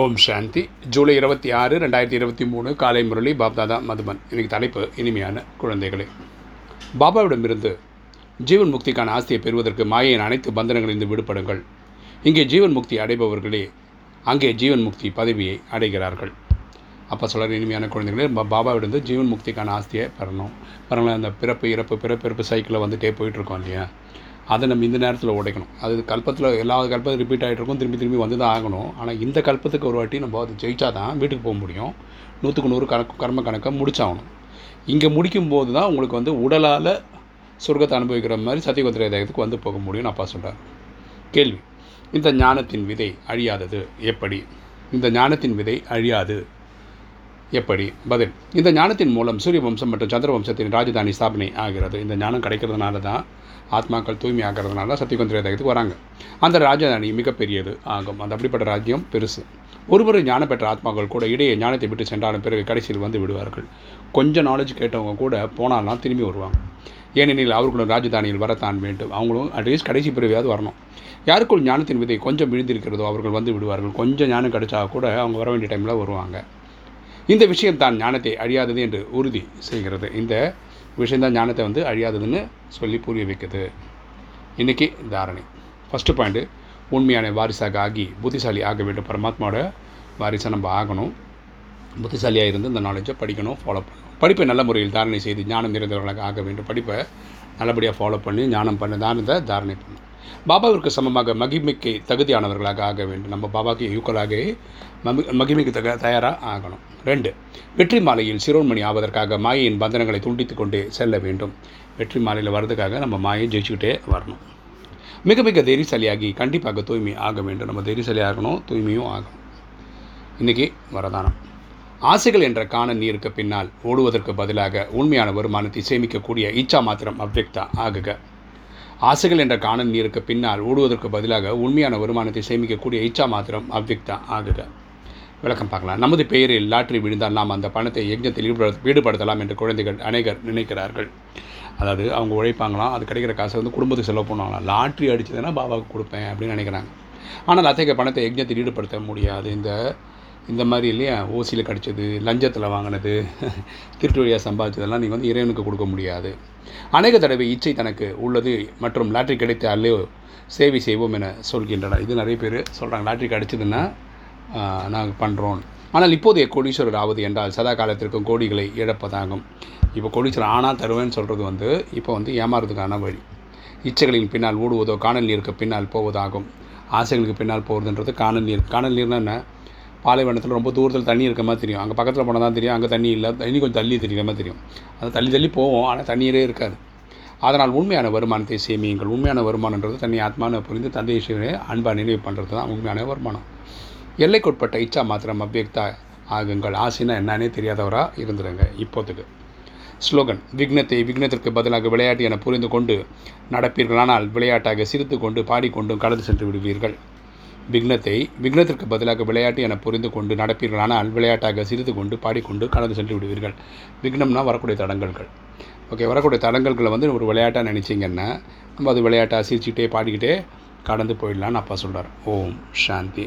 ஓம் சாந்தி. ஜூலை இருபத்தி ஆறு ரெண்டாயிரத்தி இருபத்தி மூணு காலை முரளி பாப்தாதா மதுபன். இன்னைக்கு தலைப்பு இனிமையான குழந்தைகளே. பாபாவிடமிருந்து ஜீவன் முக்திக்கான ஆஸ்தியை பெறுவதற்கு மாயையின் அனைத்து பந்தனங்களிலிருந்து விடுபடுங்கள். இங்கே ஜீவன் முக்தி அடைபவர்களே அங்கே ஜீவன் முக்தி பதவியை அடைகிறார்கள். அப்போ சொல்கிற இனிமையான குழந்தைகளே பாபாவிடந்து ஜீவன் முக்திக்கான ஆஸ்தியை பெறணும். பாருங்களேன் அந்த பிறப்பு இறப்பு பிறப்பிறப்பு சைக்கிளில் வந்துட்டே போயிட்டுருக்கோம் இல்லையா? அதை நம்ம இந்த நேரத்தில் உடைக்கணும். அது கல்பத்தில் எல்லா கல்பத்தும் ரிப்பீட் ஆகிட்டு இருக்கும் திரும்பி திரும்பி வந்து தான் ஆகணும். ஆனால் இந்த கல்பத்துக்கு ஒரு வாட்டி நம்ம அதை ஜெயிச்சா தான் வீட்டுக்கு போக முடியும். நூற்றுக்கு நூறு கணக்கு கர்ம கணக்கை முடிச்சாகணும். இங்கே முடிக்கும் போது தான் உங்களுக்கு வந்து உடலால் சொர்க்கத்தை அனுபவிக்கிற மாதிரி சத்தியகுதிரை தேகத்துக்கு வந்து போக முடியும்னு அப்பா சொல்கிறார் கேள்வி. இந்த ஞானத்தின் விதை அழியாதது எப்படி? இந்த ஞானத்தின் விதை அழியாது எப்படி? பதில். இந்த ஞானத்தின் மூலம் சூரிய வம்சம் மற்றும் சந்திர வம்சத்தின் ராஜதானி ஸ்தாபனை ஆகிறது. இந்த ஞானம் கிடைக்கிறதுனால தான் ஆத்மாக்கள் தூய்மை ஆகிறதுனால சத்தியகுந்திர தேகத்துக்கு வராங்க. அந்த ராஜதானி மிகப்பெரியது. ஆகும். அந்த அப்படிப்பட்ட ராஜ்யம் பெருசு. ஒருவர் ஞானம் பெற்ற ஆத்மாக்கள் கூட இடையே ஞானத்தை விட்டு சென்றாலும் பிறகு கடைசியில் வந்து விடுவார்கள். கொஞ்சம் நாலேஜ் கேட்டவங்க கூட போனாலாம் திரும்பி வருவாங்க. ஏனெனில் அவர்களும் ராஜதானியில் வரத்தான் வேண்டும். அவங்களும் அட்லீஸ்ட் கடைசி பிறவியாவது வரணும். யாருக்குள் ஞானத்தின் விதை கொஞ்சம் விழுந்திருக்கிறதோ அவர்கள் வந்து விடுவார்கள். கொஞ்சம் ஞானம் கிடைச்சா கூட அவங்க வர வேண்டிய டைமில் வருவாங்க. இந்த விஷயம் தான் ஞானத்தை அழியாதது என்று உறுதி செய்கிறது. இந்த விஷயந்தான் ஞானத்தை வந்து அழியாததுன்னு சொல்லி புரிய வைக்குது. இன்றைக்கி தாரணை. ஃபஸ்ட்டு பாயிண்ட்டு உண்மையான வாரிசாக ஆகி புத்திசாலி ஆக வேண்டும். பரமாத்மாவோட வாரிசாக நம்ம ஆகணும். புத்திசாலியாக இருந்து இந்த நாலேஜை படிக்கணும் ஃபாலோ பண்ணணும். படிப்பை நல்ல முறையில் தாரணை செய்து ஞானம் நிறைந்தவர்களாக ஆக வேண்டும். படிப்பை நல்லபடியாக ஃபாலோ பண்ணி ஞானம் பண்ண தானத்தை தாரணை பண்ணணும். பாபாவிற்கு சமமாக மகிமைக்கு தகுதியானவர்களாக ஆக வேண்டும். நம்ம பாபாக்கு ஈக்குவலாக மகிமைக்கு தக தயாராக ஆகணும். ரெண்டு வெற்றி மாலையில் சிறோன்மணி ஆவதற்காக மாயையின் பந்தனங்களை துண்டித்து கொண்டே செல்ல வேண்டும். வெற்றி மாலையில் வர்றதுக்காக நம்ம மாயை ஜெயிச்சுக்கிட்டே வரணும். மிக மிக தைரியசாலியாகி கண்டிப்பாக தூய்மை ஆக வேண்டும். நம்ம தைரியசாலி ஆகணும் தூய்மையும் ஆகணும். இன்றைக்கி வரதானம். ஆசைகள் என்ற காண நீருக்கு பின்னால் ஓடுவதற்கு பதிலாக உண்மையான வருமானத்தை சேமிக்கக்கூடிய இச்சா மாத்திரம் அவ்வக்தா ஆகுக. ஆசைகள் என்ற காணல் நீருக்கு பின்னால் ஓடுவதற்கு பதிலாக உண்மையான வருமானத்தை சேமிக்கக்கூடிய இச்சா மாத்திரம் அவ்விக்தா ஆகுக. விளக்கம் பார்க்கலாம். நமது பெயரில் லாட்ரி விழுந்தால் நாம் அந்த பணத்தை யஜ்ஞத்தில் ஈடுபட ஈடுபடுத்தலாம் என்று குழந்தைகள் அநேகர் நினைக்கிறார்கள். அதாவது அவங்க உழைப்பாங்களாம் அது கிடைக்கிற காசை வந்து குடும்பத்துக்கு செலவு பண்ணுவாங்களாம். லாட்ரி அடிச்சதுன்னா பாபாவுக்கு கொடுப்பேன் அப்படின்னு நினைக்கிறாங்க. ஆனால் அத்தகைய பணத்தை யஜ்ஞத்தில் ஈடுபடுத்த முடியாது. இந்த இந்த மாதிரி இல்லையா? ஓசியில் கிடச்சது லஞ்சத்தில் வாங்கினது திருட்டு வழியாக சம்பாதிச்சதெல்லாம் நீங்கள் வந்து இறைவனுக்கு கொடுக்க முடியாது. அநேக தடவை இச்சை தனக்கு உள்ளது மற்றும் லாட்ரி கிடைத்த சேவை செய்வோம் என சொல்கின்றனர். இது நிறைய பேர் சொல்கிறாங்க லாட்ரி கிடைச்சதுன்னா நாங்கள் பண்ணுறோம் ஆனால் இப்போதைய கோடீஸ்வரர் ஆவது என்றால் சதா காலத்திற்கும் கோடிகளை இழப்பதாகும். இப்போ கோடீஸ்வரர் ஆனால் தருவேன்னு சொல்கிறது வந்து இப்போ வந்து ஏமாறதுக்கான வழி. இச்சைகளின் பின்னால் ஓடுவதோ காணல் நீருக்கு பின்னால் போவதாகும். ஆசைகளுக்கு பின்னால் போகிறதுன்றது காணல் நீர். காணல் நீர்னா என்ன? பாலைவனத்தில் ரொம்ப தூரத்தில் தண்ணி இருக்க மாதிரி தெரியும். அங்கே பக்கத்தில் போனால் தான் தெரியும். அங்கே தண்ணி இல்லை. தண்ணி கொஞ்சம் தள்ளி தெரியுற மாதிரி தெரியும். அது தள்ளி தள்ளி போவோம். ஆனால் தண்ணீரே இருக்காது. அதனால் உண்மையான வருமானத்தை சேமியுங்கள். உண்மையான வருமானன்றது தன்னை ஆத்மான புரிந்து தந்தை அன்பாக நினைவு பண்ணுறது தான் உண்மையான வருமானம். எல்லைக்குட்பட்ட இச்சா மாத்திரம் அபியக்தா ஆகுங்கள். ஆசைனா என்னன்னே தெரியாதவராக இருந்துருங்க. இப்போத்துக்கு ஸ்லோகன் விக்னத்தை விக்னத்திற்கு பதிலாக விளையாட்டு என புரிந்து கொண்டு நடப்பீர்கள். ஆனால் விளையாட்டாக சிரித்து கொண்டு பாடிக்கொண்டும் கடந்து சென்று விடுவீர்கள். விக்னத்தை விக்னத்திற்கு பதிலாக விளையாட்டு என புரிந்து கொண்டு நடப்பீர்களானால் விளையாட்டாக சிரித்து கொண்டு பாடிக்கொண்டு கடந்து சென்று விடுவீர்கள். விக்னம்னா வரக்கூடிய தடங்கல்கள். ஓகே வரக்கூடிய தடங்கல்களை வந்து ஒரு விளையாட்டாக நினச்சிங்கன்னா நம்ம அது விளையாட்டாக சிரிச்சுக்கிட்டே பாடிக்கிட்டே கடந்து போயிடலான்னு அப்பா சொல்கிறார் ஓம் சாந்தி.